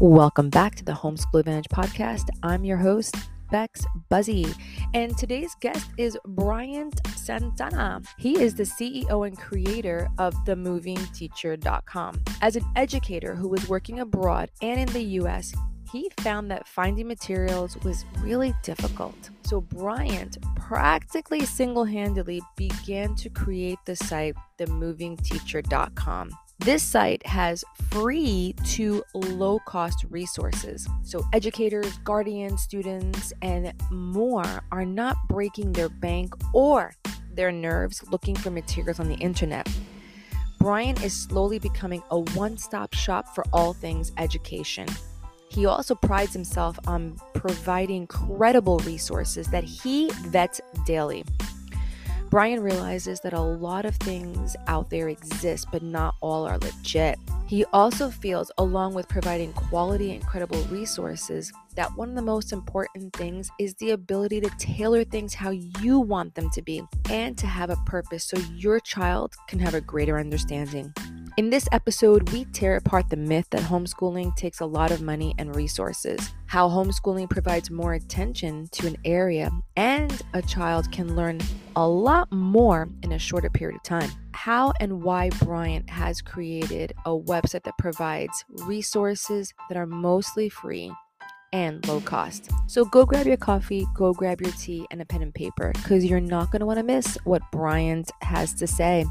Welcome back to the Homeschool Advantage podcast. I'm your host, Bex Buzzy, and today's guest is Bryant Santana. He is the CEO and creator of themovingteacher.com. As an educator who was working abroad and in the US, he found that finding materials was really difficult. So Bryant practically single handedly began to create the site, themovingteacher.com. This site has free to low cost resources. So, educators, guardians, students, and more are not breaking their bank or their nerves looking for materials on the internet. Bryant is slowly becoming a one stop shop for all things education. He also prides himself on providing credible resources that he vets daily. Bryant realizes that a lot of things out there exist, but not all are legit. He also feels, along with providing quality and credible resources, that one of the most important things is the ability to tailor things how you want them to be and to have a purpose so your child can have a greater understanding. In this episode, we tear apart the myth that homeschooling takes a lot of money and resources, how homeschooling provides more attention to an area, and a child can learn a lot more in a shorter period of time. How and why Bryant has created a website that provides resources that are mostly free and low cost. So go grab your coffee, go grab your tea, and a pen and paper because you're not going to want to miss what Bryant has to say.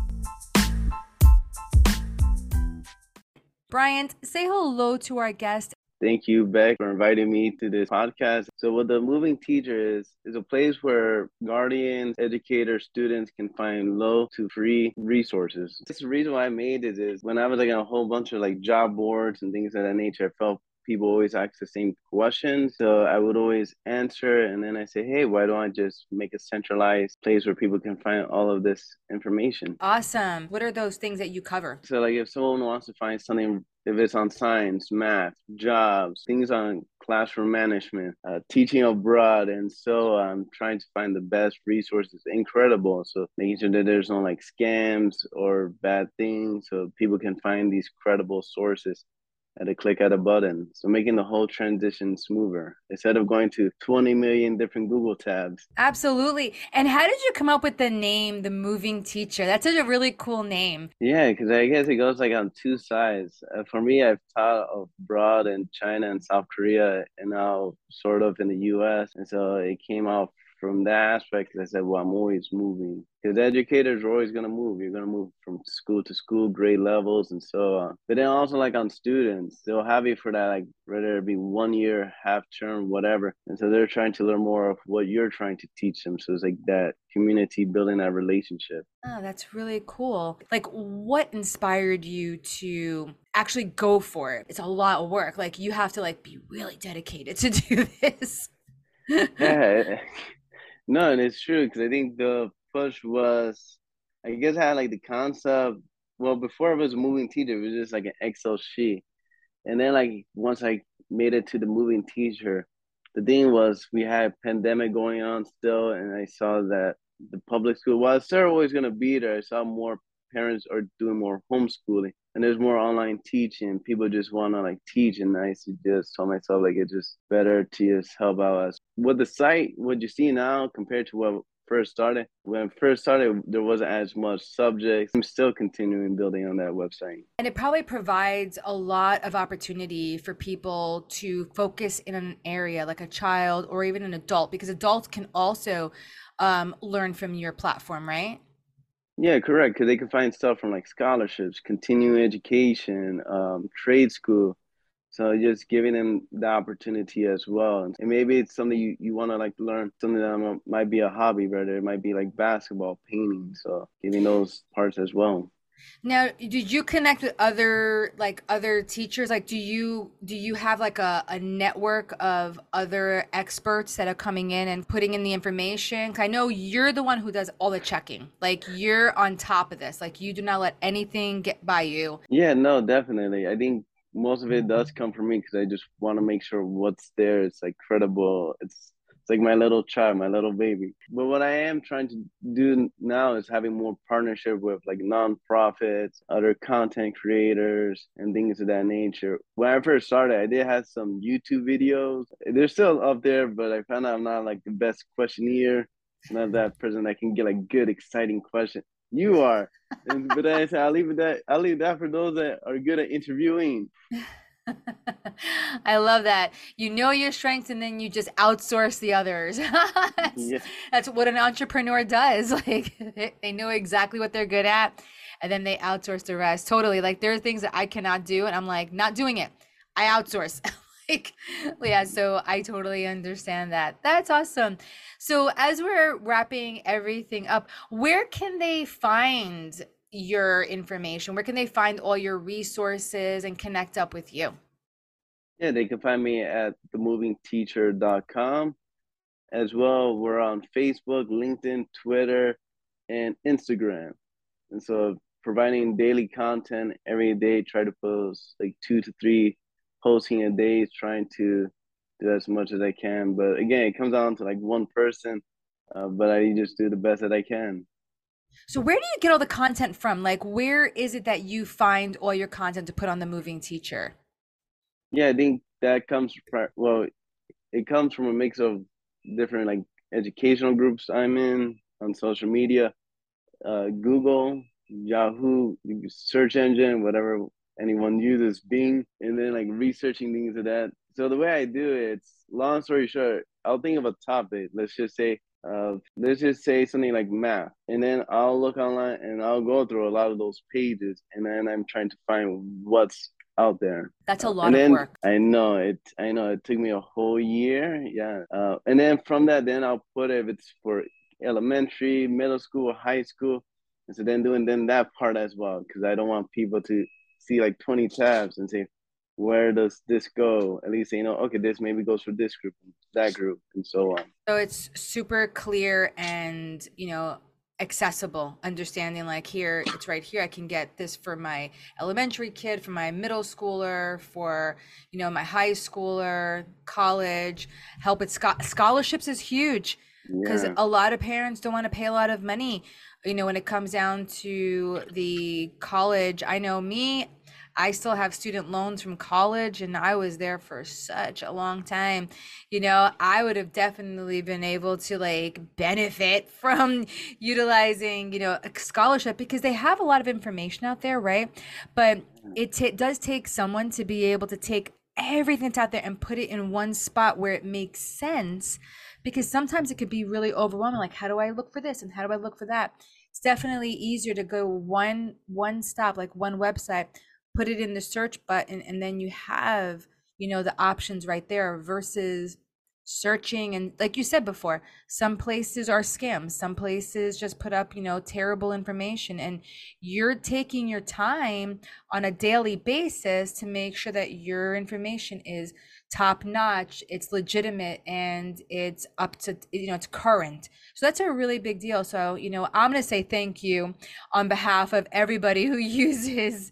Bryant, say hello to our guest. Thank you, Beck, for inviting me to this podcast. So, what the Moving Teacher is, is a place where guardians, educators, students can find low to free resources. This the reason why I made it is when I was like on a whole bunch of like job boards and things of that nature, I felt people always ask the same questions. So I would always answer. And then I say, hey, why don't I just make a centralized place where people can find all of this information? Awesome. What are those things that you cover? So, like, if someone wants to find something, if it's on science, math, jobs, things on classroom management, uh, teaching abroad, and so I'm trying to find the best resources. Incredible. So making sure that there's no like scams or bad things, so people can find these credible sources at a click at a button. So making the whole transition smoother instead of going to 20 million different Google tabs. Absolutely. And how did you come up with the name, The Moving Teacher? That's such a really cool name. Yeah, because I guess it goes like on two sides. Uh, for me, I've taught abroad in China and South Korea and now sort of in the US. And so it came out from that aspect, I said, well, I'm always moving because educators are always going to move. You're going to move from school to school, grade levels, and so on. But then also, like on students, they'll have you for that, like whether it be one year, half term, whatever. And so they're trying to learn more of what you're trying to teach them. So it's like that community building that relationship. Oh, that's really cool. Like, what inspired you to actually go for it? It's a lot of work. Like, you have to like be really dedicated to do this. yeah no, and it's true because I think the push was, I guess, I had like the concept. Well, before I was a moving teacher, it was just like an Excel sheet, and then like once I made it to the moving teacher, the thing was we had pandemic going on still, and I saw that the public school, while it's always gonna be there, I saw more parents are doing more homeschooling and there's more online teaching. People just want to like teach, and I just told myself like it's just better to just help out us. With the site, what you see now compared to what first started, when first started, there wasn't as much subjects. I'm still continuing building on that website. And it probably provides a lot of opportunity for people to focus in an area like a child or even an adult, because adults can also um, learn from your platform, right? Yeah, correct. Because they can find stuff from like scholarships, continuing education, um, trade school. So just giving them the opportunity as well. And maybe it's something you, you want to like learn, something that might be a hobby, rather it might be like basketball, painting. So giving those parts as well. Now, did you connect with other like other teachers? Like, do you do you have like a, a network of other experts that are coming in and putting in the information? I know you're the one who does all the checking. Like, you're on top of this. Like, you do not let anything get by you. Yeah, no, definitely. I think most of it does mm-hmm. come from me because I just want to make sure what's there is like credible. It's It's like my little child, my little baby. But what I am trying to do now is having more partnership with like nonprofits, other content creators, and things of that nature. When I first started, I did have some YouTube videos. They're still up there, but I found out I'm not like the best questionnaire. Not that person that can get like good, exciting question. You are, but I said I'll leave that. I'll leave that for those that are good at interviewing. I love that. You know your strengths and then you just outsource the others. that's, yeah. that's, what an entrepreneur does. Like they know exactly what they're good at and then they outsource the rest. Totally. Like there are things that I cannot do and I'm like, not doing it. I outsource. like yeah, so I totally understand that. That's awesome. So as we're wrapping everything up, where can they find your information? Where can they find all your resources and connect up with you? Yeah, they can find me at themovingteacher.com. As well, we're on Facebook, LinkedIn, Twitter, and Instagram. And so providing daily content every day, try to post like two to three posting a day, trying to do as much as I can. But again, it comes down to like one person, uh, but I just do the best that I can. So where do you get all the content from? Like where is it that you find all your content to put on the moving teacher? Yeah, I think that comes from well, it comes from a mix of different like educational groups I'm in on social media, uh, Google, Yahoo, search engine, whatever anyone uses, Bing, and then like researching things of that. So the way I do it, it's long story short, I'll think of a topic. Let's just say uh, let's just say something like math, and then I'll look online and I'll go through a lot of those pages, and then I'm trying to find what's out there. That's a lot and of then, work. I know it. I know it took me a whole year. Yeah, uh, and then from that, then I'll put if it's for elementary, middle school, high school, and so then doing then that part as well because I don't want people to see like 20 tabs and say, where does this go? At least you know, okay, this maybe goes for this group, that group, and so on. So it's super clear and you know accessible understanding like here it's right here i can get this for my elementary kid for my middle schooler for you know my high schooler college help with scho- scholarships is huge because yeah. a lot of parents don't want to pay a lot of money you know when it comes down to the college i know me I still have student loans from college and I was there for such a long time. You know, I would have definitely been able to like benefit from utilizing, you know, a scholarship because they have a lot of information out there, right? But mm-hmm. it t- does take someone to be able to take everything that's out there and put it in one spot where it makes sense because sometimes it could be really overwhelming like how do i look for this and how do i look for that it's definitely easier to go one one stop like one website put it in the search button and then you have you know the options right there versus searching and like you said before some places are scams some places just put up you know terrible information and you're taking your time on a daily basis to make sure that your information is top notch it's legitimate and it's up to you know it's current so that's a really big deal so you know i'm going to say thank you on behalf of everybody who uses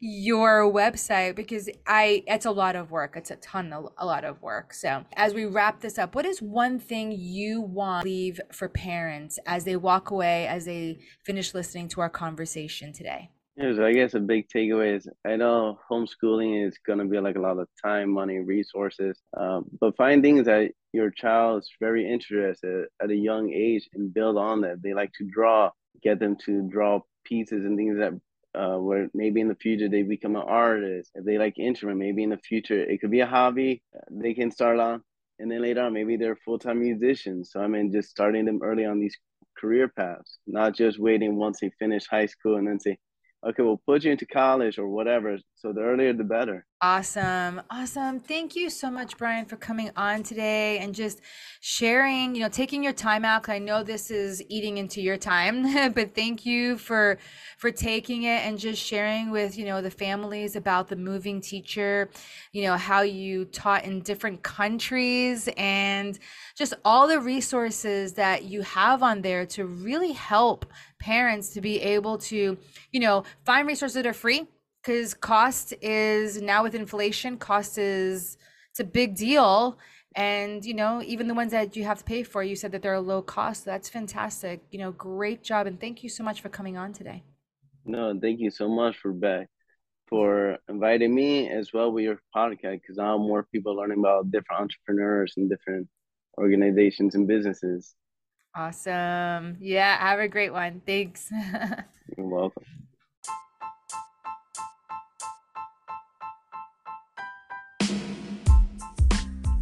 your website because I it's a lot of work. It's a ton a lot of work. So, as we wrap this up, what is one thing you want leave for parents as they walk away as they finish listening to our conversation today? Yeah, so I guess a big takeaway is I know homeschooling is going to be like a lot of time, money, resources, um, but find things that your child is very interested at a young age and build on that. They like to draw, get them to draw pieces and things that uh, where maybe in the future they become an artist. If they like instrument, maybe in the future it could be a hobby they can start on, and then later on maybe they're full time musicians. So I mean, just starting them early on these career paths, not just waiting once they finish high school and then say, okay, we'll put you into college or whatever. So the earlier the better. Awesome. Awesome. Thank you so much, Bryant, for coming on today and just sharing, you know, taking your time out. I know this is eating into your time, but thank you for for taking it and just sharing with, you know, the families about the moving teacher, you know, how you taught in different countries and just all the resources that you have on there to really help parents to be able to, you know, find resources that are free because cost is now with inflation, cost is it's a big deal. And you know even the ones that you have to pay for you said that they're a low cost that's fantastic. You know great job and thank you so much for coming on today. No thank you so much for back for inviting me as well with your podcast because now more people learning about different entrepreneurs and different organizations and businesses. Awesome. Yeah have a great one. Thanks. You're welcome